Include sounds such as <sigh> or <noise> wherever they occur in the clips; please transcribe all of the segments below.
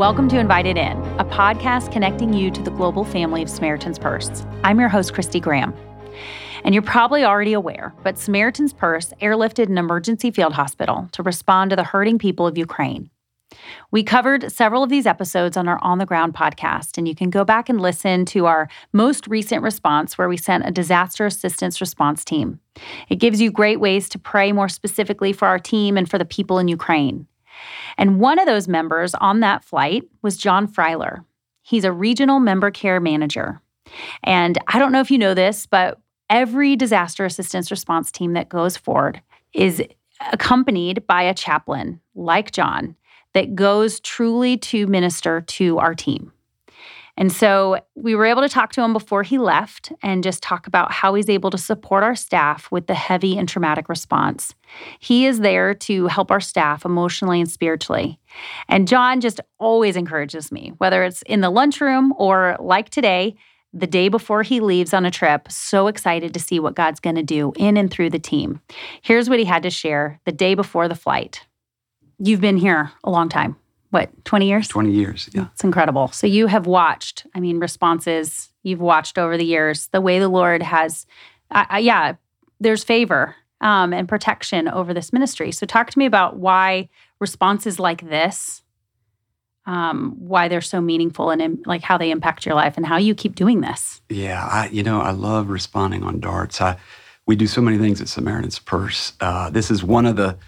Welcome to Invited In, a podcast connecting you to the global family of Samaritan's Purse. I'm your host, Christy Graham. And you're probably already aware, but Samaritan's Purse airlifted an emergency field hospital to respond to the hurting people of Ukraine. We covered several of these episodes on our On the Ground podcast, and you can go back and listen to our most recent response where we sent a disaster assistance response team. It gives you great ways to pray more specifically for our team and for the people in Ukraine. And one of those members on that flight was John Freiler. He's a regional member care manager. And I don't know if you know this, but every disaster assistance response team that goes forward is accompanied by a chaplain like John that goes truly to minister to our team. And so we were able to talk to him before he left and just talk about how he's able to support our staff with the heavy and traumatic response. He is there to help our staff emotionally and spiritually. And John just always encourages me, whether it's in the lunchroom or like today, the day before he leaves on a trip, so excited to see what God's going to do in and through the team. Here's what he had to share the day before the flight. You've been here a long time. What, 20 years? 20 years, yeah. It's incredible. So you have watched, I mean, responses you've watched over the years, the way the Lord has, uh, yeah, there's favor um, and protection over this ministry. So talk to me about why responses like this, um, why they're so meaningful and in, like how they impact your life and how you keep doing this. Yeah, I, you know, I love responding on darts. I, we do so many things at Samaritan's Purse. Uh, this is one of the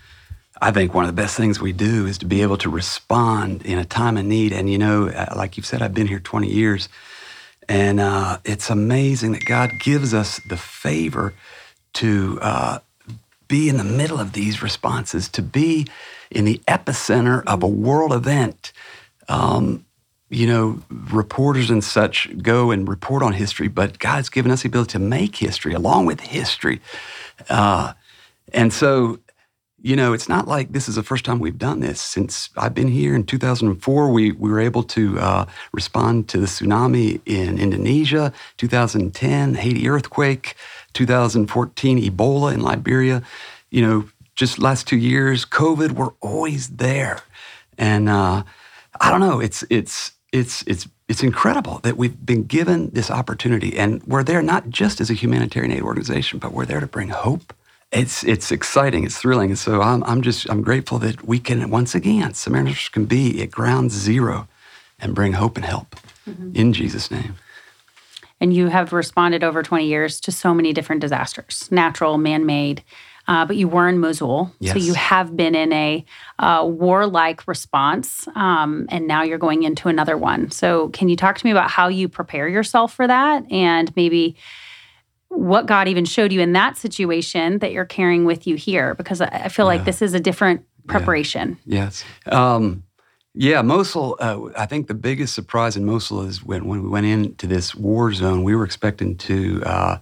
I think one of the best things we do is to be able to respond in a time of need. And, you know, uh, like you've said, I've been here 20 years. And uh, it's amazing that God gives us the favor to uh, be in the middle of these responses, to be in the epicenter of a world event. Um, you know, reporters and such go and report on history, but God's given us the ability to make history along with history. Uh, and so you know, it's not like this is the first time we've done this. Since I've been here in 2004, we, we were able to uh, respond to the tsunami in Indonesia, 2010, Haiti earthquake, 2014, Ebola in Liberia. You know, just last two years, COVID, we're always there. And uh, I don't know, it's, it's, it's, it's, it's incredible that we've been given this opportunity. And we're there not just as a humanitarian aid organization, but we're there to bring hope it's it's exciting, it's thrilling, and so I'm I'm just I'm grateful that we can once again Samaritans can be at ground zero, and bring hope and help mm-hmm. in Jesus' name. And you have responded over 20 years to so many different disasters, natural, man-made. Uh, but you were in Mosul, yes. so you have been in a uh, warlike response, um, and now you're going into another one. So, can you talk to me about how you prepare yourself for that, and maybe what God even showed you in that situation that you're carrying with you here? Because I feel like this is a different preparation. Yeah. Yes. Um, yeah, Mosul, uh, I think the biggest surprise in Mosul is when, when we went into this war zone, we were expecting to, uh,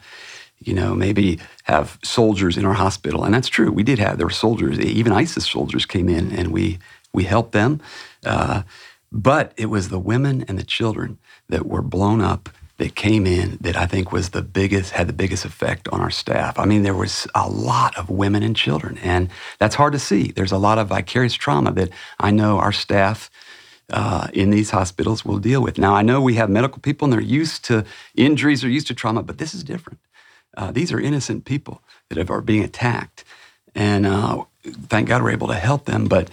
you know, maybe have soldiers in our hospital. And that's true. We did have, there were soldiers, even ISIS soldiers came in and we, we helped them. Uh, but it was the women and the children that were blown up that came in that I think was the biggest, had the biggest effect on our staff. I mean, there was a lot of women and children, and that's hard to see. There's a lot of vicarious trauma that I know our staff uh, in these hospitals will deal with. Now, I know we have medical people and they're used to injuries, they're used to trauma, but this is different. Uh, these are innocent people that are being attacked. And uh, thank God we're able to help them. But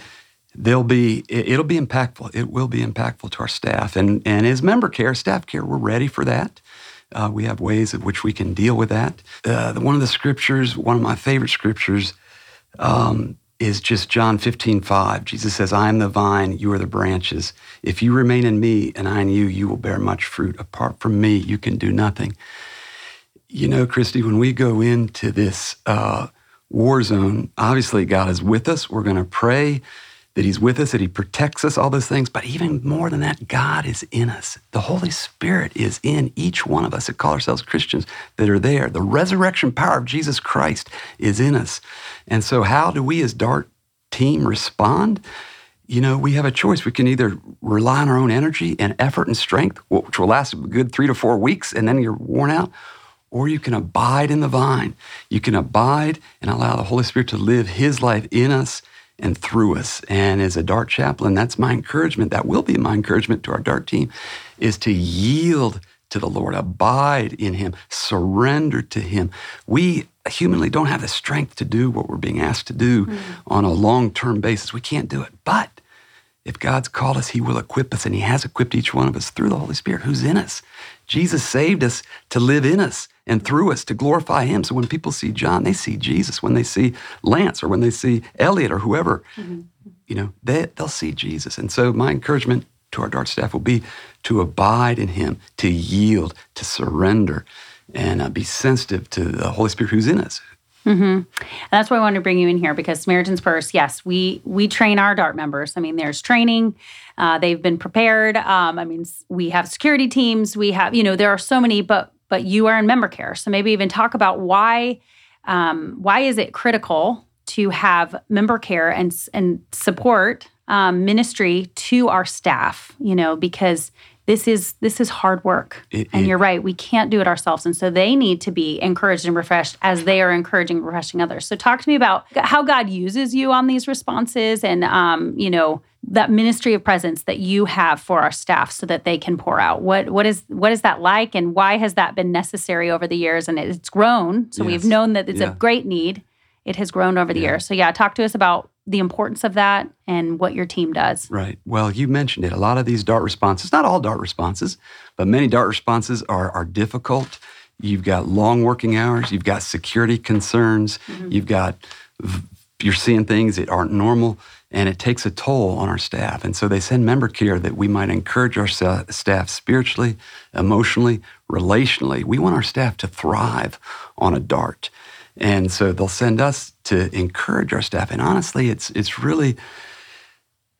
they'll be it'll be impactful. It will be impactful to our staff. And and as member care staff care we're ready for that. Uh, we have ways of which we can deal with that. Uh, one of the scriptures one of my favorite scriptures um, is just john 15 5 jesus says i am the vine you are the branches. If you remain in me and i in you you will bear much fruit. Apart from me you can do nothing. You know christy when we go into this uh, war zone obviously god is with us. We're going to pray that He's with us, that He protects us, all those things. But even more than that, God is in us. The Holy Spirit is in each one of us that call ourselves Christians that are there. The resurrection power of Jesus Christ is in us. And so, how do we as Dart team respond? You know, we have a choice. We can either rely on our own energy and effort and strength, which will last a good three to four weeks, and then you're worn out, or you can abide in the vine. You can abide and allow the Holy Spirit to live His life in us and through us. And as a dart chaplain, that's my encouragement. That will be my encouragement to our dart team is to yield to the Lord, abide in Him, surrender to Him. We humanly don't have the strength to do what we're being asked to do mm. on a long term basis. We can't do it. But if God's called us, He will equip us, and He has equipped each one of us through the Holy Spirit who's in us. Jesus saved us to live in us and through us to glorify Him. So when people see John, they see Jesus. When they see Lance or when they see Elliot or whoever, mm-hmm. you know, they, they'll see Jesus. And so my encouragement to our Dart staff will be to abide in Him, to yield, to surrender, and uh, be sensitive to the Holy Spirit who's in us. Mm-hmm. And that's why I wanted to bring you in here because Samaritan's Purse, yes, we we train our Dart members. I mean, there's training. Uh, they've been prepared. Um, I mean, we have security teams. We have, you know, there are so many, but but you are in member care. So maybe even talk about why um, why is it critical to have member care and and support um, ministry to our staff? You know, because this is this is hard work, it, and it, you're right. We can't do it ourselves, and so they need to be encouraged and refreshed as they are encouraging and refreshing others. So talk to me about how God uses you on these responses, and um, you know that ministry of presence that you have for our staff so that they can pour out what what is what is that like and why has that been necessary over the years and it's grown so yes. we've known that it's yeah. a great need it has grown over the yeah. years so yeah talk to us about the importance of that and what your team does right well you mentioned it a lot of these dart responses not all dart responses but many dart responses are are difficult you've got long working hours you've got security concerns mm-hmm. you've got you're seeing things that aren't normal and it takes a toll on our staff. And so they send member care that we might encourage our staff spiritually, emotionally, relationally. We want our staff to thrive on a dart. And so they'll send us to encourage our staff. And honestly, it's it's really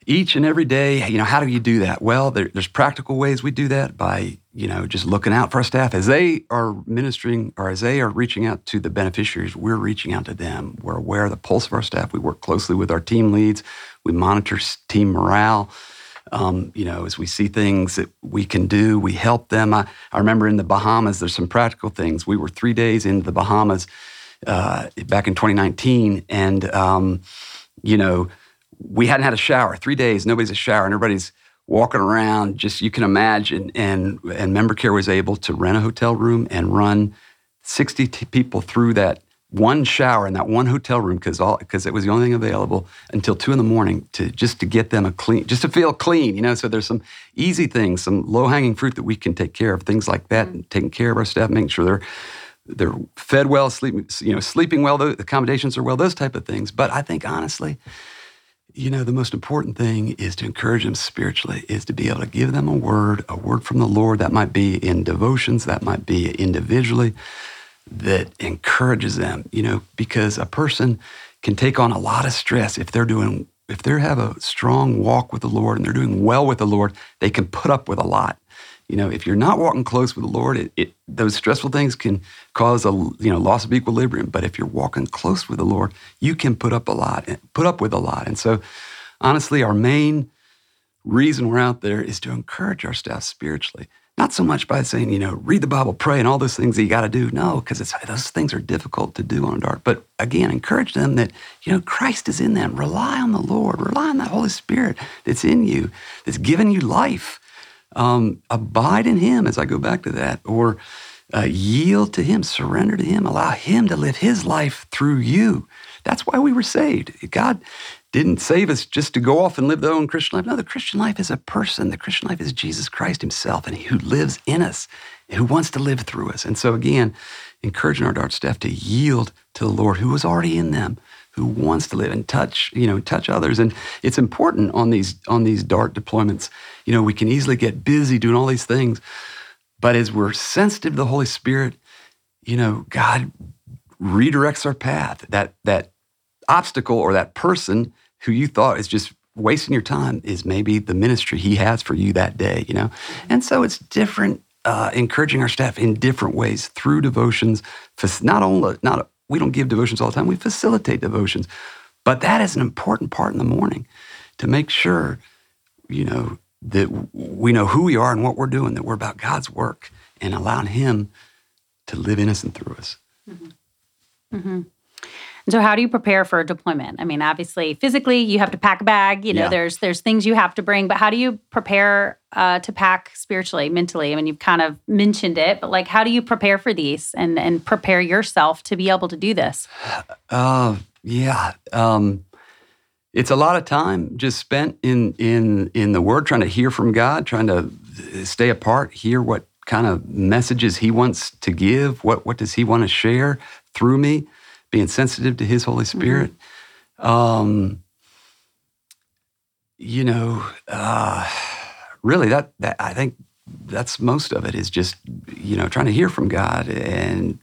each and every day, you know, how do you do that? Well, there, there's practical ways we do that by, you know, just looking out for our staff as they are ministering or as they are reaching out to the beneficiaries. We're reaching out to them. We're aware of the pulse of our staff. We work closely with our team leads. We monitor team morale. Um, you know, as we see things that we can do, we help them. I, I remember in the Bahamas, there's some practical things. We were three days into the Bahamas uh, back in 2019, and um, you know we hadn't had a shower. Three days, nobody's a shower, and everybody's walking around. Just you can imagine. And and member care was able to rent a hotel room and run 60 t- people through that one shower in that one hotel room because all because it was the only thing available until two in the morning to just to get them a clean just to feel clean you know so there's some easy things some low hanging fruit that we can take care of things like that mm-hmm. taking care of our staff making sure they're they're fed well sleeping you know sleeping well the accommodations are well those type of things but i think honestly you know, the most important thing is to encourage them spiritually, is to be able to give them a word, a word from the Lord. That might be in devotions, that might be individually, that encourages them, you know, because a person can take on a lot of stress if they're doing, if they have a strong walk with the Lord and they're doing well with the Lord, they can put up with a lot you know, if you're not walking close with the Lord, it, it, those stressful things can cause a you know loss of equilibrium. But if you're walking close with the Lord, you can put up a lot, eh, put up with a lot. And so, honestly, our main reason we're out there is to encourage our staff spiritually. Not so much by saying, you know, read the Bible, pray, and all those things that you got to do. No, because it's those things are difficult to do on a dart. But again, encourage them that, you know, Christ is in them. Rely on the Lord. Rely on that Holy Spirit that's in you, that's given you life um, abide in Him, as I go back to that, or uh, yield to Him, surrender to Him, allow Him to live His life through you. That's why we were saved. God didn't save us just to go off and live their own Christian life. No, the Christian life is a person. The Christian life is Jesus Christ Himself, and He who lives in us, and who wants to live through us. And so, again, encouraging our Dart staff to yield to the Lord who was already in them, who wants to live and touch, you know, touch others. And it's important on these on these dart deployments. You know, we can easily get busy doing all these things, but as we're sensitive to the Holy Spirit, you know, God redirects our path. That that obstacle or that person who you thought is just wasting your time is maybe the ministry He has for you that day. You know, and so it's different. Uh, encouraging our staff in different ways through devotions, not only not we don't give devotions all the time, we facilitate devotions. But that is an important part in the morning to make sure, you know, that we know who we are and what we're doing, that we're about God's work and allowing Him to live in us and through us. Mm-hmm. Mm-hmm. And so how do you prepare for a deployment? I mean, obviously physically you have to pack a bag, you know, Yeah. there's there's things you have to bring, but how do you prepare uh, to pack spiritually, mentally? I mean, you've kind of mentioned it, but like how do you prepare for these and and prepare yourself to be able to do this? <sighs> Uh, yeah. Um, it's a lot of time just spent in in in the Word, trying to hear from God, trying to stay apart, hear what kind of messages He wants to give. What what does He want to share through me? Being sensitive to His Holy Spirit. Um, you know, uh, really, that that I think that's most of it is just you know trying to hear from God and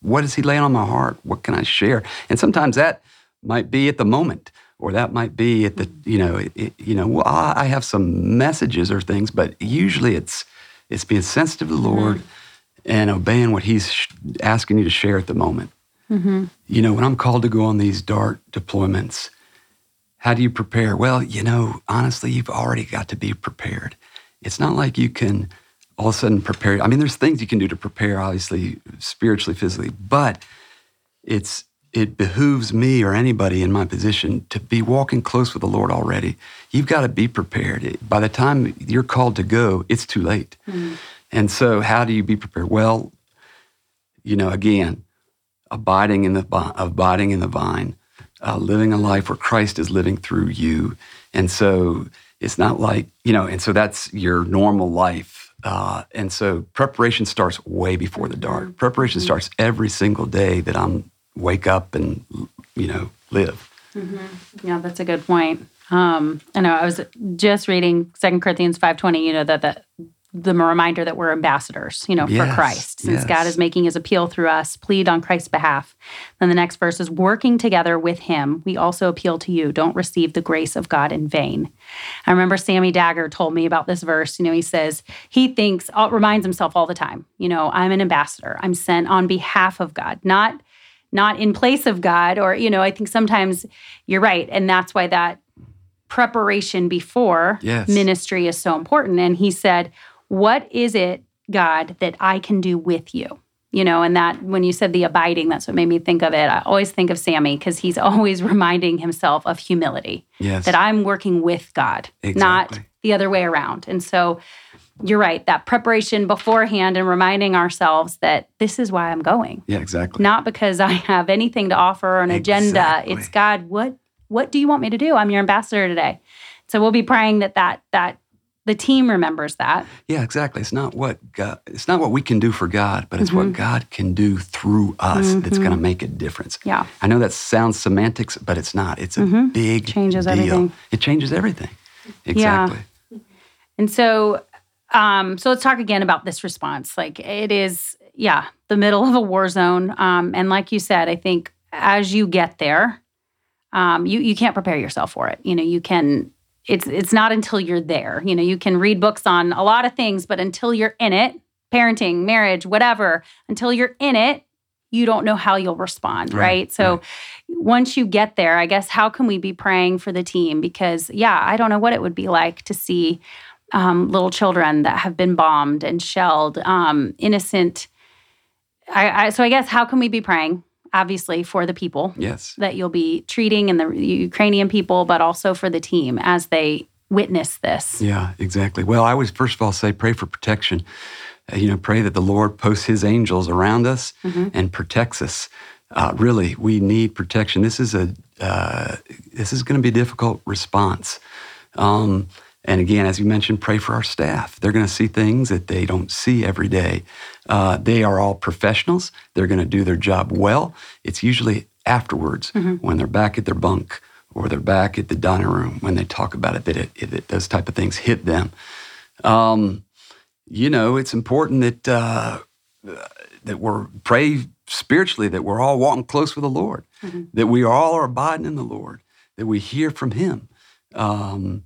what is He laying on my heart? What can I share? And sometimes that might be at the moment, or that might be at the you know it, you know well, I I have some messages or things, but usually it's it's being sensitive to the Lord and obeying what He's asking you to share at the moment. Mm-hmm. You know, when I'm called to go on these DART deployments, how do you prepare? Well, you know, honestly, you've already got to be prepared. It's not like you can all of a sudden prepare. I mean, there's things you can do to prepare, obviously, spiritually, physically, but it's it behooves me or anybody in my position to be walking close with the Lord already. You've got to be prepared. By the time you're called to go, it's too late. Mm-hmm. And so, how do you be prepared? Well, you know, again, abiding in the abiding in the vine, uh, living a life where Christ is living through you, and so it's not like you know, and so that's your normal life. Uh, and so preparation starts way before the dart. Preparation starts every single day that I'm wake up and you know live. Yeah, that's a good point. Um, I know I was just reading Second Corinthians five twenty. You know that the the reminder that we're ambassadors, you know, for Christ, since God is making His appeal through us. Plead on Christ's behalf. Then the next verse is working together with Him. We also appeal to you. Don't receive the grace of God in vain. I remember Sami Dagher told me about this verse. You know, he says he thinks, uh, reminds himself all the time. You know, I'm an ambassador. I'm sent on behalf of God, not not in place of God. Or you know, I think sometimes you're right, and that's why that preparation before Yes. ministry is so important. And he said, What is it, God, that I can do with you? You know, and that when you said the abiding, that's what made me think of it. I always think of Sami because he's <laughs> always reminding himself of humility Yes, that I'm working with God, not the other way around. And so you're right, that preparation beforehand and reminding ourselves that this is why I'm going yeah, exactly. not because I have anything to offer or an agenda. It's God, what what do you want me to do? I'm your ambassador today. So we'll be praying that that that the team remembers that. Yeah, exactly. It's not what God, it's not what we can do for God, but it's Mm-hmm. what God can do through us that's going to make a difference. Yeah. I know that sounds semantics, but it's not. It's a big Mm-hmm. Changes deal. everything. It changes everything. Exactly. And so um so let's talk again about this response. Like it is yeah, the middle of a war zone um and like you said, I think as you get there um you you can't prepare yourself for it. You know, you can it's it's not until you're there. You know, you can read books on a lot of things, but until you're in it, parenting, marriage, whatever, until you're in it, you don't know how you'll respond, right? Right, So right. once you get there, I guess how can we be praying for the team? Because yeah, I don't know what it would be like to see um, little children that have been bombed and shelled, um, innocent. I, I, so I guess how can we be praying? Obviously for the people Yes. that you'll be treating and the Ukrainian people, but also for the team as they witness this. Yeah, exactly. Well, I would first of all say pray for protection. Uh, you know, pray that the Lord posts His angels around us Mm-hmm. and protects us. Uh, really, we need protection. This is a uh, this is going to be a difficult response. Um, and again, as you mentioned, pray for our staff. They're going to see things that they don't see every day. Uh, they are all professionals. They're going to do their job well. It's usually afterwards when they're back at their bunk or they're back at the dining room when they talk about it that it, it, those type of things hit them. Um, you know, it's important that uh, that we're pray spiritually that we're all walking close with the Lord, that we all are abiding in the Lord, that we hear from Him. Um,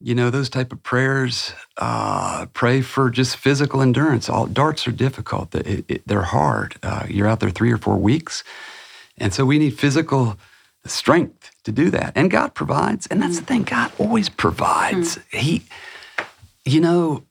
you know, those type of prayers. Uh, pray for just physical endurance. All darts are difficult. It- it- they're hard. Uh, you're out there three or four weeks, and so we need physical strength to do that. And God provides, and that's the thing. God always provides. He, you know,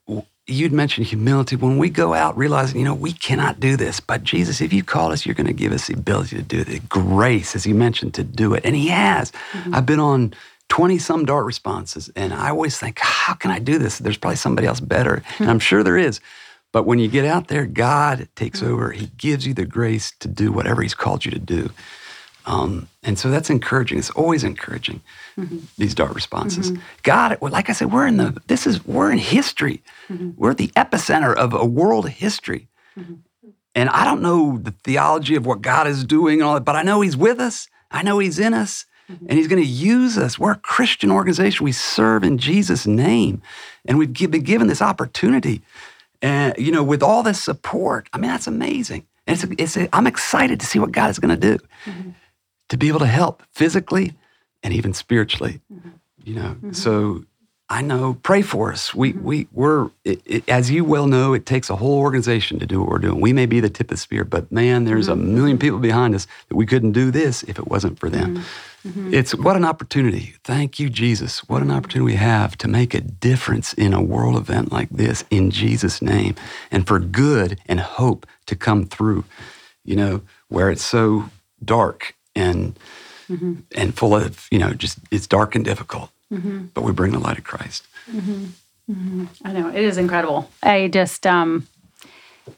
you'd mentioned humility. When we go out realizing, you know, we cannot do this, but Jesus, if you call us, you're going to give us the ability to do it. Grace, as you mentioned, to do it. And He has. Mm-hmm. I've been on 20 some dart responses, and I always think, how can I do this? There's probably somebody else better. And I'm sure there is. But when you get out there, God takes mm-hmm. over. He gives you the grace to do whatever He's called you to do. Um, and so that's encouraging. It's always encouraging. Mm-hmm. These dart responses. Mm-hmm. God, like I said, we're in the. This is we're in history. Mm-hmm. We're at the epicenter of a world history. Mm-hmm. And I don't know the theology of what God is doing and all that, but I know He's with us. I know He's in us, mm-hmm. and He's going to use us. We're a Christian organization. We serve in Jesus' name, and we've been given this opportunity. And you know, with all this support, I mean, that's amazing. And it's, a, it's a, I'm excited to see what God is going to do mm-hmm to be able to help physically and even spiritually. Mm-hmm. You know, mm-hmm. so I know, pray for us. We, mm-hmm. we, we're, it, it, as you well know, it takes a whole organization to do what we're doing. We may be the tip of the spear, but man, there's mm-hmm. a million people behind us that we couldn't do this if it wasn't for them. Mm-hmm. mm-hmm. It's what an opportunity. Thank you, Jesus. What an opportunity we have to make a difference in a world event like this in Jesus' name and for good and hope to come through, you know, where it's so dark and mm-hmm. and full of you know just it's dark and difficult mm-hmm. but we bring the light of christ mm-hmm. mm-hmm. i know it is incredible i just um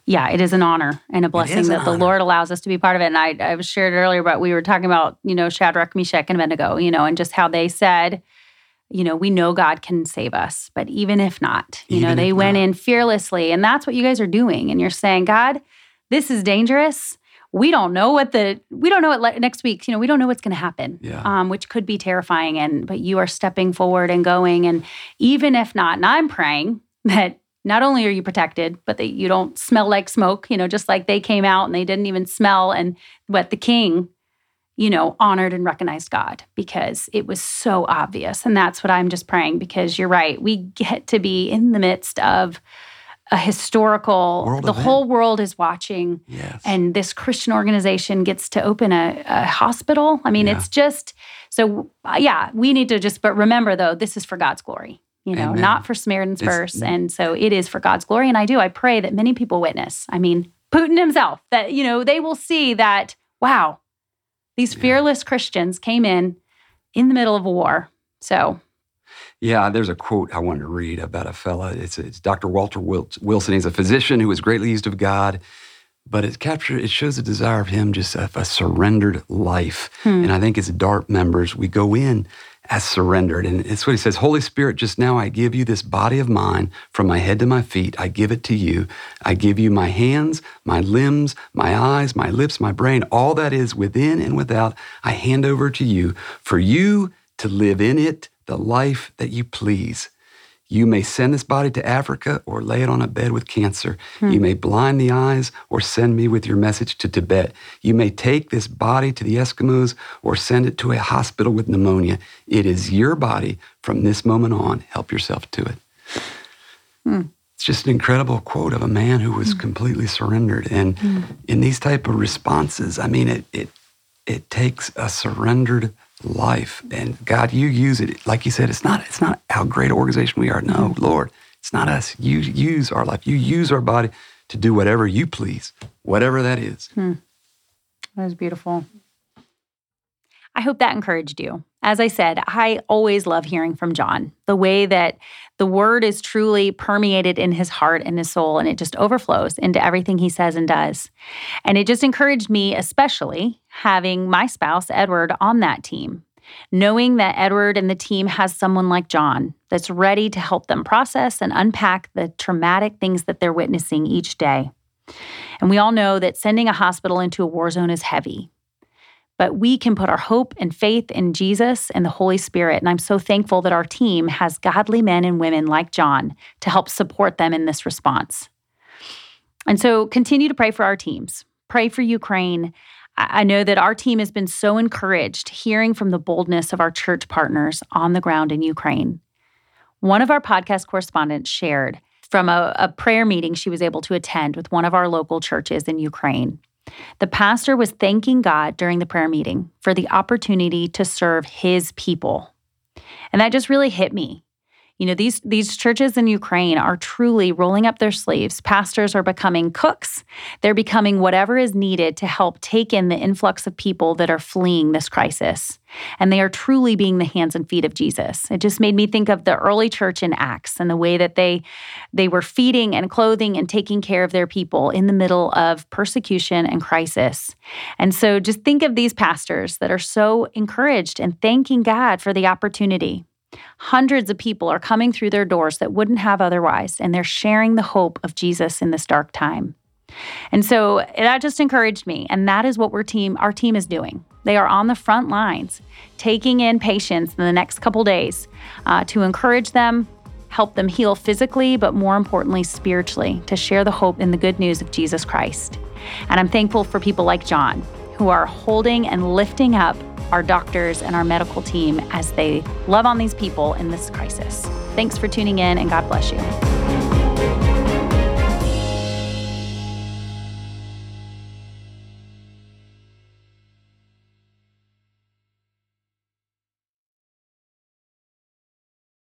yeah it is an honor and a blessing that the lord allows us to be part of it and i i was shared earlier but we were talking about you know shadrach meshach and abednego you know and just how they said you know, we know God can save us, but even if not, you even know, they went not. in fearlessly. And that's what you guys are doing. And you're saying, God, this is dangerous we don't know what the we don't know what next week you know we don't know what's going to happen yeah. um, which could be terrifying and but you are stepping forward and going and even if not and i'm praying that not only are you protected but that you don't smell like smoke you know just like they came out and they didn't even smell and what the king you know honored and recognized god because it was so obvious and that's what i'm just praying because you're right we get to be in the midst of a historical world the event. whole world is watching yes. and this christian organization gets to open a, a hospital i mean yeah. it's just so uh, yeah we need to just but remember though this is for god's glory you know Amen. not for samaritan's purse and so it is for god's glory and i do i pray that many people witness i mean putin himself that you know they will see that wow these yeah. fearless christians came in in the middle of a war so yeah, there's a quote I wanted to read about a fella. It's, it's Dr. Walter Wilson. He's a physician who was greatly used of God, but it captures, it shows a desire of him just a, a surrendered life. Hmm. And I think as DART members, we go in as surrendered. And it's what he says Holy Spirit, just now I give you this body of mine from my head to my feet. I give it to you. I give you my hands, my limbs, my eyes, my lips, my brain, all that is within and without. I hand over to you for you to live in it the life that you please. You may send this body to Africa or lay it on a bed with cancer. Hmm. You may blind the eyes or send me with your message to Tibet. You may take this body to the Eskimos or send it to a hospital with pneumonia. It is your body from this moment on. Help yourself to it. Hmm. It's just an incredible quote of a man who was hmm. completely surrendered. And hmm. in these type of responses, I mean, it, it, it takes a surrendered life. And God, you use it. Like you said, it's not, it's not how great an organization we are. No. Lord, it's not us. You use our life. You use our body to do whatever you please, whatever that is. Hmm. That was beautiful. I hope that encouraged you. As I said, I always love hearing from John, the way that the word is truly permeated in his heart and his soul, and it just overflows into everything he says and does. And it just encouraged me, especially having my spouse, Edward, on that team, knowing that Edward and the team has someone like John that's ready to help them process and unpack the traumatic things that they're witnessing each day. And we all know that sending a hospital into a war zone is heavy but we can put our hope and faith in Jesus and the Holy Spirit. And I'm so thankful that our team has godly men and women like John to help support them in this response. And so continue to pray for our teams. Pray for Ukraine. I know that our team has been so encouraged hearing from the boldness of our church partners on the ground in Ukraine. One of our podcast correspondents shared from a, a prayer meeting she was able to attend with one of our local churches in Ukraine. The pastor was thanking God during the prayer meeting for the opportunity to serve his people. And that just really hit me. You know, these these churches in Ukraine are truly rolling up their sleeves. Pastors are becoming cooks. They're becoming whatever is needed to help take in the influx of people that are fleeing this crisis. And they are truly being the hands and feet of Jesus. It just made me think of the early church in Acts and the way that they they were feeding and clothing and taking care of their people in the middle of persecution and crisis. And so just think of these pastors that are so encouraged and thanking God for the opportunity. Hundreds of people are coming through their doors that wouldn't have otherwise, and they're sharing the hope of Jesus in this dark time. And so that just encouraged me, and that is what we're team our team is doing. They are on the front lines, taking in patients in the next couple days uh, to encourage them, help them heal physically, but more importantly, spiritually, to share the hope in the good news of Jesus Christ. And I'm thankful for people like John, who are holding and lifting up our doctors and our medical team as they love on these people in this crisis. Thanks for tuning in, and God bless you.